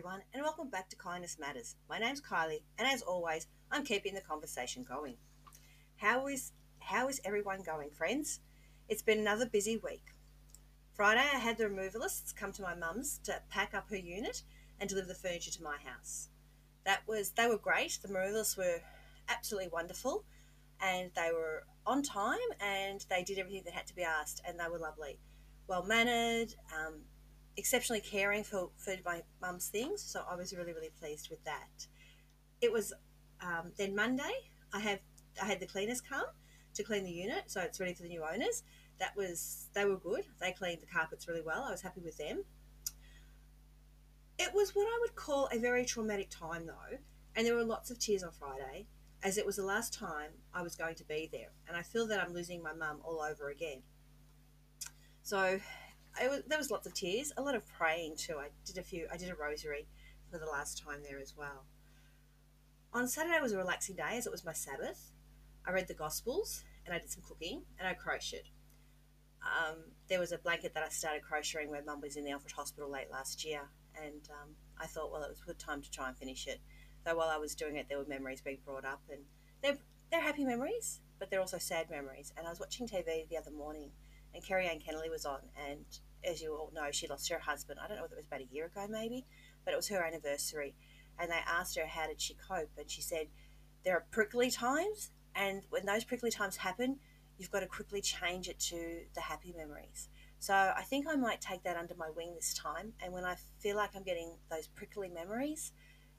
everyone, and welcome back to Kindness Matters. My name's Kylie, and as always, I'm keeping the conversation going. How is how is everyone going, friends? It's been another busy week. Friday, I had the removalists come to my mum's to pack up her unit and deliver the furniture to my house. That was they were great. The removalists were absolutely wonderful, and they were on time and they did everything that had to be asked, and they were lovely, well mannered. Um, exceptionally caring for, for my mum's things, so I was really, really pleased with that. It was um, then Monday, I have I had the cleaners come to clean the unit, so it's ready for the new owners. That was they were good. They cleaned the carpets really well. I was happy with them. It was what I would call a very traumatic time though, and there were lots of tears on Friday, as it was the last time I was going to be there, and I feel that I'm losing my mum all over again. So was, there was lots of tears, a lot of praying too. I did a few. I did a rosary for the last time there as well. On Saturday was a relaxing day as it was my Sabbath. I read the Gospels and I did some cooking and I crocheted. Um, there was a blanket that I started crocheting where Mum was in the Alfred Hospital late last year, and um, I thought, well, it was a good time to try and finish it. Though while I was doing it, there were memories being brought up, and they're they're happy memories, but they're also sad memories. And I was watching TV the other morning, and Kerri-Anne Kennerley was on, and as you all know, she lost her husband. I don't know whether it was about a year ago, maybe, but it was her anniversary. And they asked her how did she cope, and she said there are prickly times, and when those prickly times happen, you've got to quickly change it to the happy memories. So I think I might take that under my wing this time, and when I feel like I'm getting those prickly memories,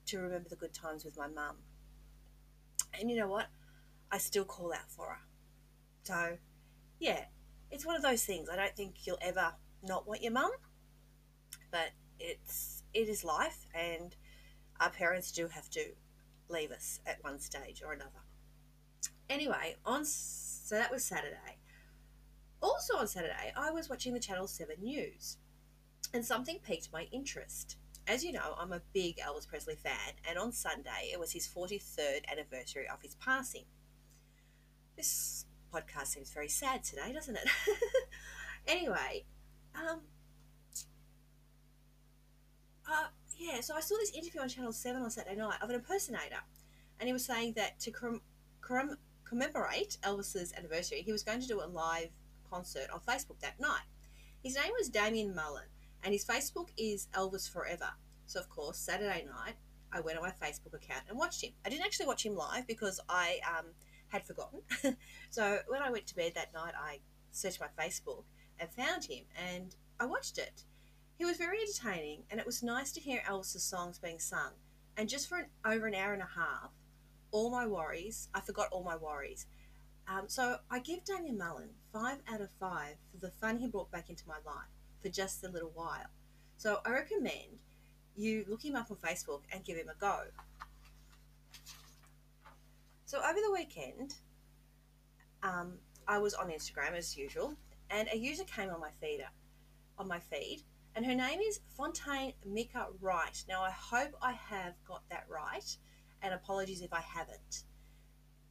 to remember the good times with my mum. And you know what? I still call out for her. So, yeah, it's one of those things. I don't think you'll ever not want your mum, but it's it is life, and our parents do have to leave us at one stage or another. Anyway, on so that was Saturday. Also on Saturday, I was watching the Channel 7 news, and something piqued my interest. As you know, I'm a big Elvis Presley fan, and on Sunday it was his 43rd anniversary of his passing. This podcast seems very sad today, doesn't it? anyway, um, uh, yeah, so I saw this interview on Channel 7 on Saturday night of an impersonator, and he was saying that to com- com- commemorate Elvis's anniversary, he was going to do a live concert on Facebook that night. His name was Damian Mullen, and his Facebook is Elvis Forever. So, of course, Saturday night, I went on my Facebook account and watched him. I didn't actually watch him live because I um, had forgotten. so, when I went to bed that night, I searched my Facebook and found him, and I watched it. He was very entertaining, and it was nice to hear Elvis's songs being sung. And just for an, over an hour and a half, all my worries, I forgot all my worries. Um, so I give Damian Mullen five out of five for the fun he brought back into my life for just a little while. So I recommend you look him up on Facebook and give him a go. So over the weekend, um, I was on Instagram as usual, and a user came on my feeder, on my feed, and her name is Fontaine Mika Wright. Now I hope I have got that right, and apologies if I haven't.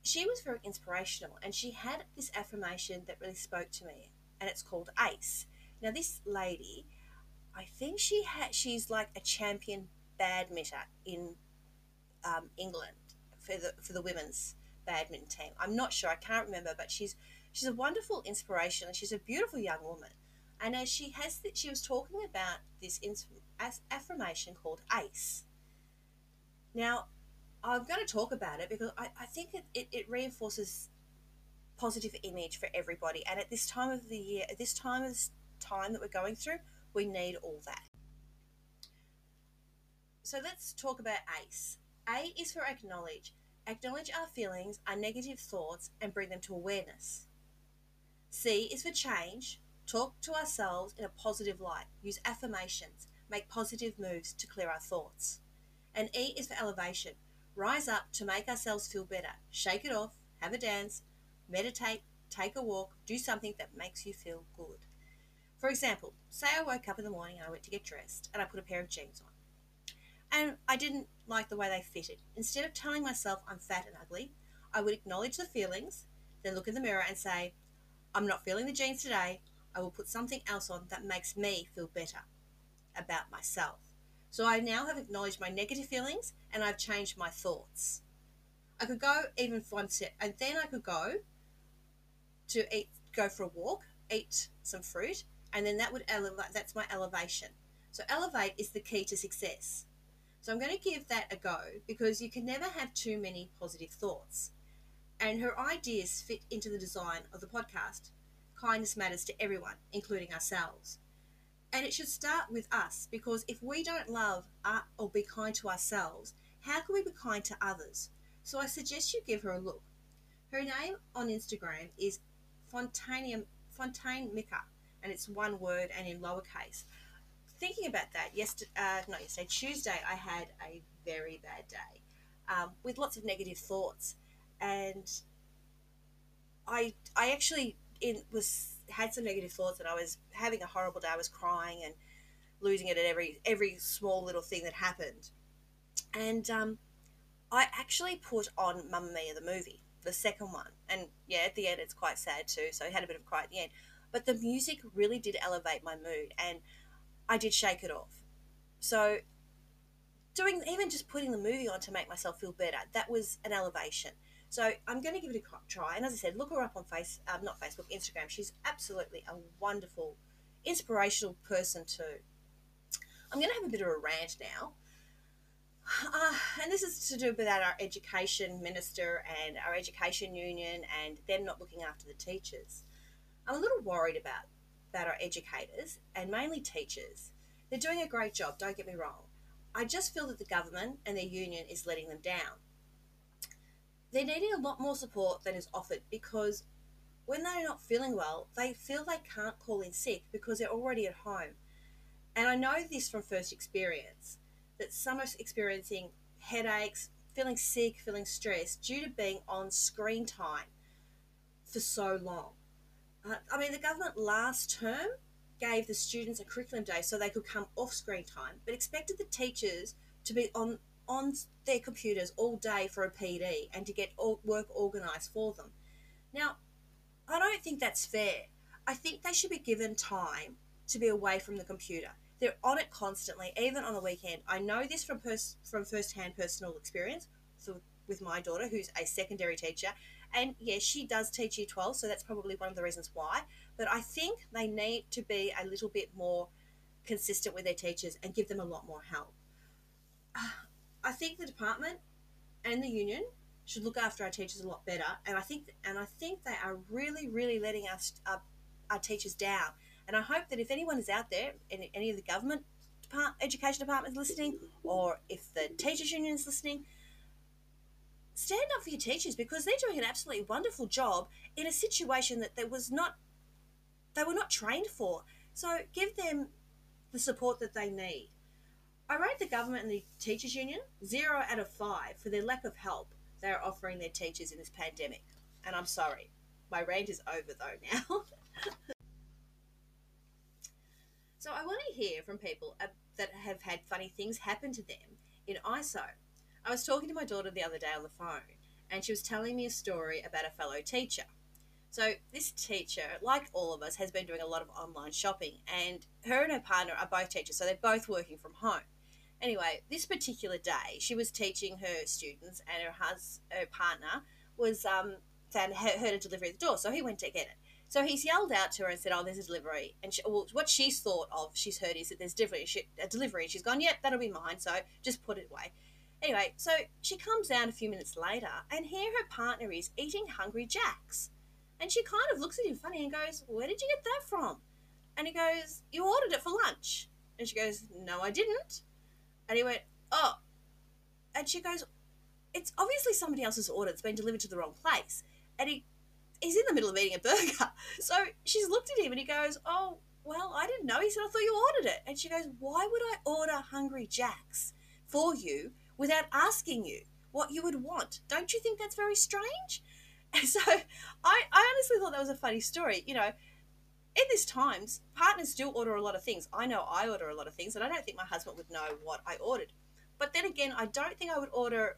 She was very inspirational, and she had this affirmation that really spoke to me, and it's called ACE. Now this lady, I think she had she's like a champion badminton in um, England for the for the women's badminton team. I'm not sure, I can't remember, but she's She's a wonderful inspiration and she's a beautiful young woman. And as she has, she was talking about this affirmation called ACE. Now, I'm going to talk about it because I, I think it, it, it reinforces positive image for everybody. And at this time of the year, at this time of time that we're going through, we need all that. So let's talk about ACE. A is for acknowledge. Acknowledge our feelings, our negative thoughts, and bring them to awareness. C is for change. Talk to ourselves in a positive light. Use affirmations. Make positive moves to clear our thoughts. And E is for elevation. Rise up to make ourselves feel better. Shake it off. Have a dance. Meditate. Take a walk. Do something that makes you feel good. For example, say I woke up in the morning and I went to get dressed and I put a pair of jeans on. And I didn't like the way they fitted. Instead of telling myself I'm fat and ugly, I would acknowledge the feelings, then look in the mirror and say, I'm not feeling the jeans today. I will put something else on that makes me feel better about myself. So I now have acknowledged my negative feelings and I've changed my thoughts. I could go even one step, and then I could go to eat, go for a walk, eat some fruit, and then that would elevate. That's my elevation. So elevate is the key to success. So I'm going to give that a go because you can never have too many positive thoughts. And her ideas fit into the design of the podcast. Kindness matters to everyone, including ourselves. And it should start with us because if we don't love uh, or be kind to ourselves, how can we be kind to others? So I suggest you give her a look. Her name on Instagram is Fontaine Mika, and it's one word and in lowercase. Thinking about that, yesterday, uh, not yesterday, Tuesday, I had a very bad day um, with lots of negative thoughts, and I I actually in, was had some negative thoughts, and I was having a horrible day. I was crying and losing it at every every small little thing that happened, and um, I actually put on Mamma Mia the movie, the second one, and yeah, at the end it's quite sad too. So I had a bit of cry at the end, but the music really did elevate my mood, and I did shake it off. So doing even just putting the movie on to make myself feel better, that was an elevation. So I'm going to give it a try. And as I said, look her up on face, um, not Facebook, Instagram. She's absolutely a wonderful, inspirational person too. I'm going to have a bit of a rant now. Uh, and this is to do with our education minister and our education union and them not looking after the teachers. I'm a little worried about, about are educators and mainly teachers. They're doing a great job, don't get me wrong. I just feel that the government and their union is letting them down. They're needing a lot more support than is offered because when they're not feeling well, they feel they can't call in sick because they're already at home. And I know this from first experience that some are experiencing headaches, feeling sick, feeling stressed due to being on screen time for so long. Uh, I mean, the government last term gave the students a curriculum day so they could come off screen time, but expected the teachers to be on on their computers all day for a PD and to get all work organised for them. Now, I don't think that's fair. I think they should be given time to be away from the computer. They're on it constantly, even on the weekend. I know this from pers- from first-hand personal experience. So with my daughter, who's a secondary teacher, and yeah, she does teach year 12, so that's probably one of the reasons why. But I think they need to be a little bit more consistent with their teachers and give them a lot more help. I think the department and the union should look after our teachers a lot better, and I think and I think they are really, really letting us uh, our teachers down. And I hope that if anyone is out there, any, any of the government education departments listening, or if the teachers union is listening, stand up for your teachers because they're doing an absolutely wonderful job in a situation that there was not they were not trained for. So give them the support that they need. I rate the government and the teachers union zero out of five for their lack of help they are offering their teachers in this pandemic. And I'm sorry, my rant is over though now. So I want to hear from people that have had funny things happen to them in ISO. I was talking to my daughter the other day on the phone, and she was telling me a story about a fellow teacher. So this teacher, like all of us, has been doing a lot of online shopping, and her and her partner are both teachers, so they're both working from home. Anyway, this particular day, she was teaching her students, and her hus- her partner was um, found heard a delivery at the door, so he went to get it. So he's yelled out to her and said, "Oh, there's a delivery." And she, well, what she's thought of, she's heard is that there's delivery, a delivery. She's gone, "Yep, that'll be mine." So just put it away. Anyway, so she comes down a few minutes later, and here her partner is eating Hungry Jacks, and she kind of looks at him funny and goes, "Where did you get that from?" And he goes, "You ordered it for lunch." And she goes, "No, I didn't." And he went, "Oh," and she goes, "It's obviously somebody else's order. It's been delivered to the wrong place." And he he's in the middle of eating a burger. So she's looked at him and he goes, Oh, well, I didn't know. He said, I thought you ordered it. And she goes, Why would I order Hungry Jacks for you without asking you what you would want? Don't you think that's very strange? And so I, I honestly thought that was a funny story. You know, in this times, partners do order a lot of things. I know I order a lot of things, and I don't think my husband would know what I ordered. But then again, I don't think I would order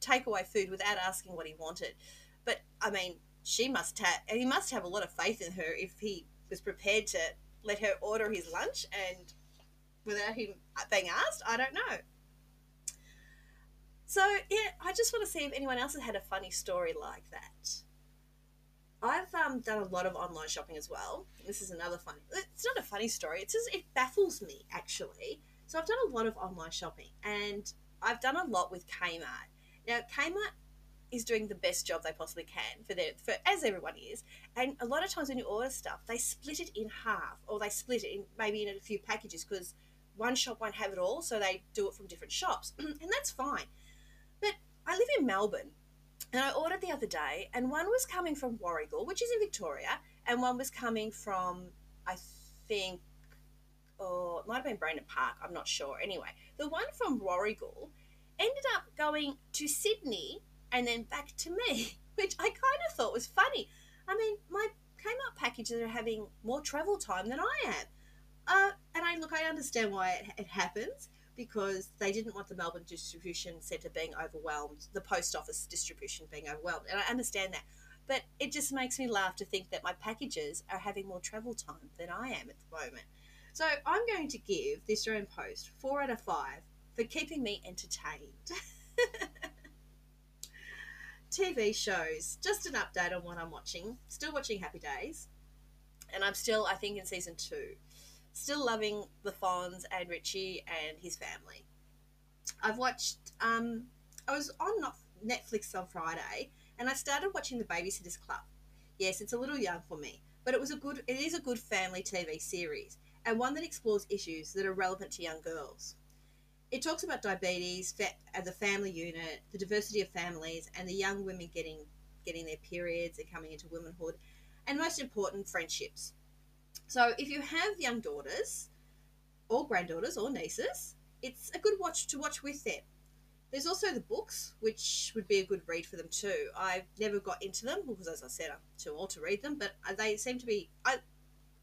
takeaway food without asking what he wanted. But I mean, she must have he must have a lot of faith in her if he was prepared to let her order his lunch and without him uh, being asked. I don't know. So yeah, I just want to see if anyone else has had a funny story like that. I've um, done a lot of online shopping as well. This is another funny. It's not a funny story. It's just it baffles me actually. So I've done a lot of online shopping, and I've done a lot with Kmart. Now Kmart is doing the best job they possibly can for their for as everyone is. And a lot of times when you order stuff, they split it in half, or they split it in maybe in a few packages because one shop won't have it all, so they do it from different shops, and that's fine. I live in Melbourne, and I ordered the other day, and one was coming from Warragul, which is in Victoria, and one was coming from I think. Or it might have been Brandon Park, I'm not sure. Anyway, the one from Warragul ended up going to Sydney and then back to me, which I kind of thought was funny. I mean, my Kmart packages are having more travel time than I am. Uh, and I look, I understand why it, it happens because they didn't want the Melbourne distribution centre being overwhelmed, the post office distribution being overwhelmed, and I understand that. But it just makes me laugh to think that my packages are having more travel time than I am at the moment. So I'm going to give the Australian Post four out of five for keeping me entertained. TV shows, just an update on what I'm watching. Still watching Happy Days, and I'm still, I think, in season two. Still loving the Fonz and Richie and his family. I've watched. Um, I was on Netflix on Friday, and I started watching The Babysitters Club. Yes, it's a little young for me, but it was a good. It is a good family TV series, and one that explores issues that are relevant to young girls it talks about diabetes, fa- the family unit, the diversity of families, and the young women getting getting their periods and coming into womanhood, and most important, friendships. So if you have young daughters, or granddaughters, or nieces, it's a good watch to watch with them. There's also the books, which would be a good read for them too. I've never got into them because, as I said, I'm too old to read them, but they seem to be. I,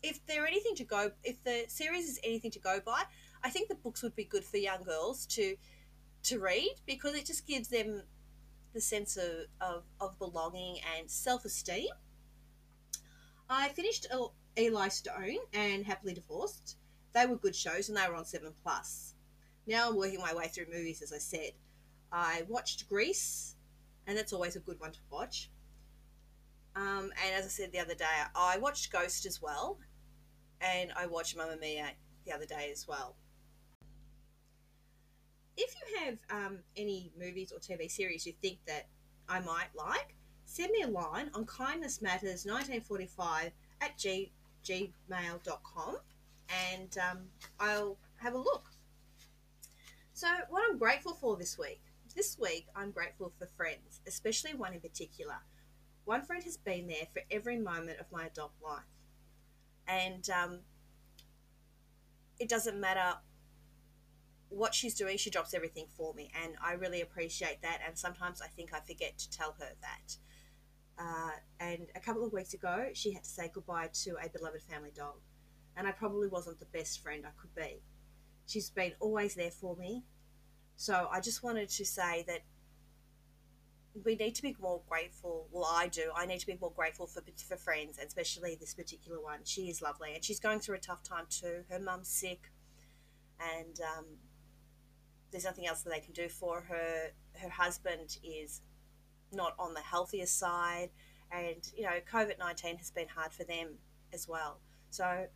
if they're anything to go, if the series is anything to go by, I think the books would be good for young girls to to read because it just gives them the sense of, of, of belonging and self esteem. I finished Eli Stone and Happily Divorced. They were good shows and they were on 7 Plus. Now I'm working my way through movies, as I said. I watched Grease, and that's always a good one to watch. Um, and as I said the other day, I watched Ghost as well, and I watched Mamma Mia the other day as well if you have um, any movies or TV series you think that I might like, send me a line on kindnessmatters1945 at g- gmail.com and um, I'll have a look. So, what I'm grateful for this week. This week, I'm grateful for friends, especially one in particular. One friend has been there for every moment of my adult life. And um, it doesn't matter what she's doing, she drops everything for me, and I really appreciate that. And sometimes I think I forget to tell her that. Uh, and a couple of weeks ago, she had to say goodbye to a beloved family dog, and I probably wasn't the best friend I could be. She's been always there for me, so I just wanted to say that we need to be more grateful. Well, I do. I need to be more grateful for for friends, especially this particular one. She is lovely, and she's going through a tough time too. Her mum's sick, and um, there's nothing else that they can do for her. Her husband is not on the healthiest side, and you know, COVID 19 has been hard for them as well. So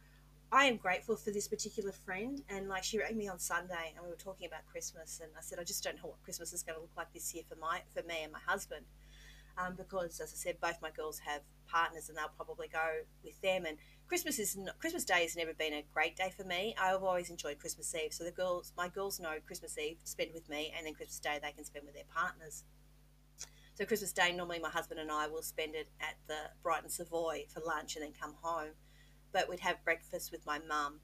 I am grateful for this particular friend, and like she rang me on Sunday, and we were talking about Christmas, and I said, I just don't know what Christmas is going to look like this year for my for me and my husband, um, because as I said, both my girls have partners, and they'll probably go with them, and Christmas is not, Christmas Day has never been a great day for me. I've always enjoyed Christmas Eve. So the girls, my girls know Christmas Eve spend with me, and then Christmas Day they can spend with their partners. So Christmas Day, normally my husband and I will spend it at the Brighton Savoy for lunch and then come home. But we'd have breakfast with my mum.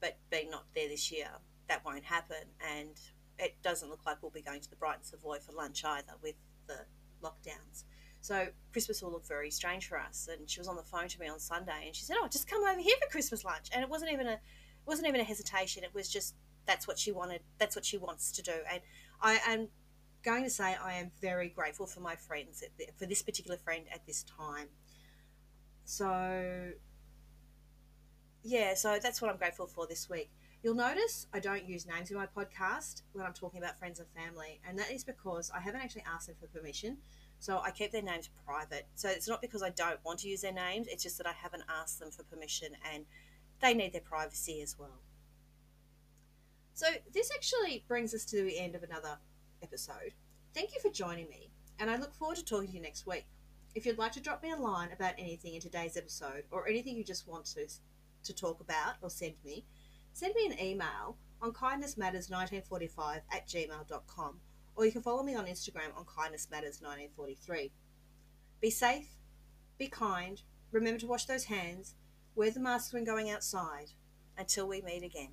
But being not there this year, that won't happen. And it doesn't look like we'll be going to the Brighton Savoy for lunch either with the lockdowns. So Christmas will look very strange for us. And she was on the phone to me on Sunday, and she said, "Oh, just come over here for Christmas lunch." And it wasn't even a, it wasn't even a hesitation. It was just that's what she wanted. That's what she wants to do. And I am going to say I am very grateful for my friends for this particular friend at this time. So yeah, so that's what I'm grateful for this week. You'll notice I don't use names in my podcast when I'm talking about friends and family, and that is because I haven't actually asked them for permission. So I keep their names private. So it's not because I don't want to use their names, it's just that I haven't asked them for permission and they need their privacy as well. So this actually brings us to the end of another episode. Thank you for joining me, and I look forward to talking to you next week. If you'd like to drop me a line about anything in today's episode or anything you just want to, to talk about or send me, send me an email on kindnessmatters1945 at gmail.com or you can follow me on Instagram on kindnessmatters1943. Be safe, be kind, remember to wash those hands, wear the mask when going outside. Until we meet again.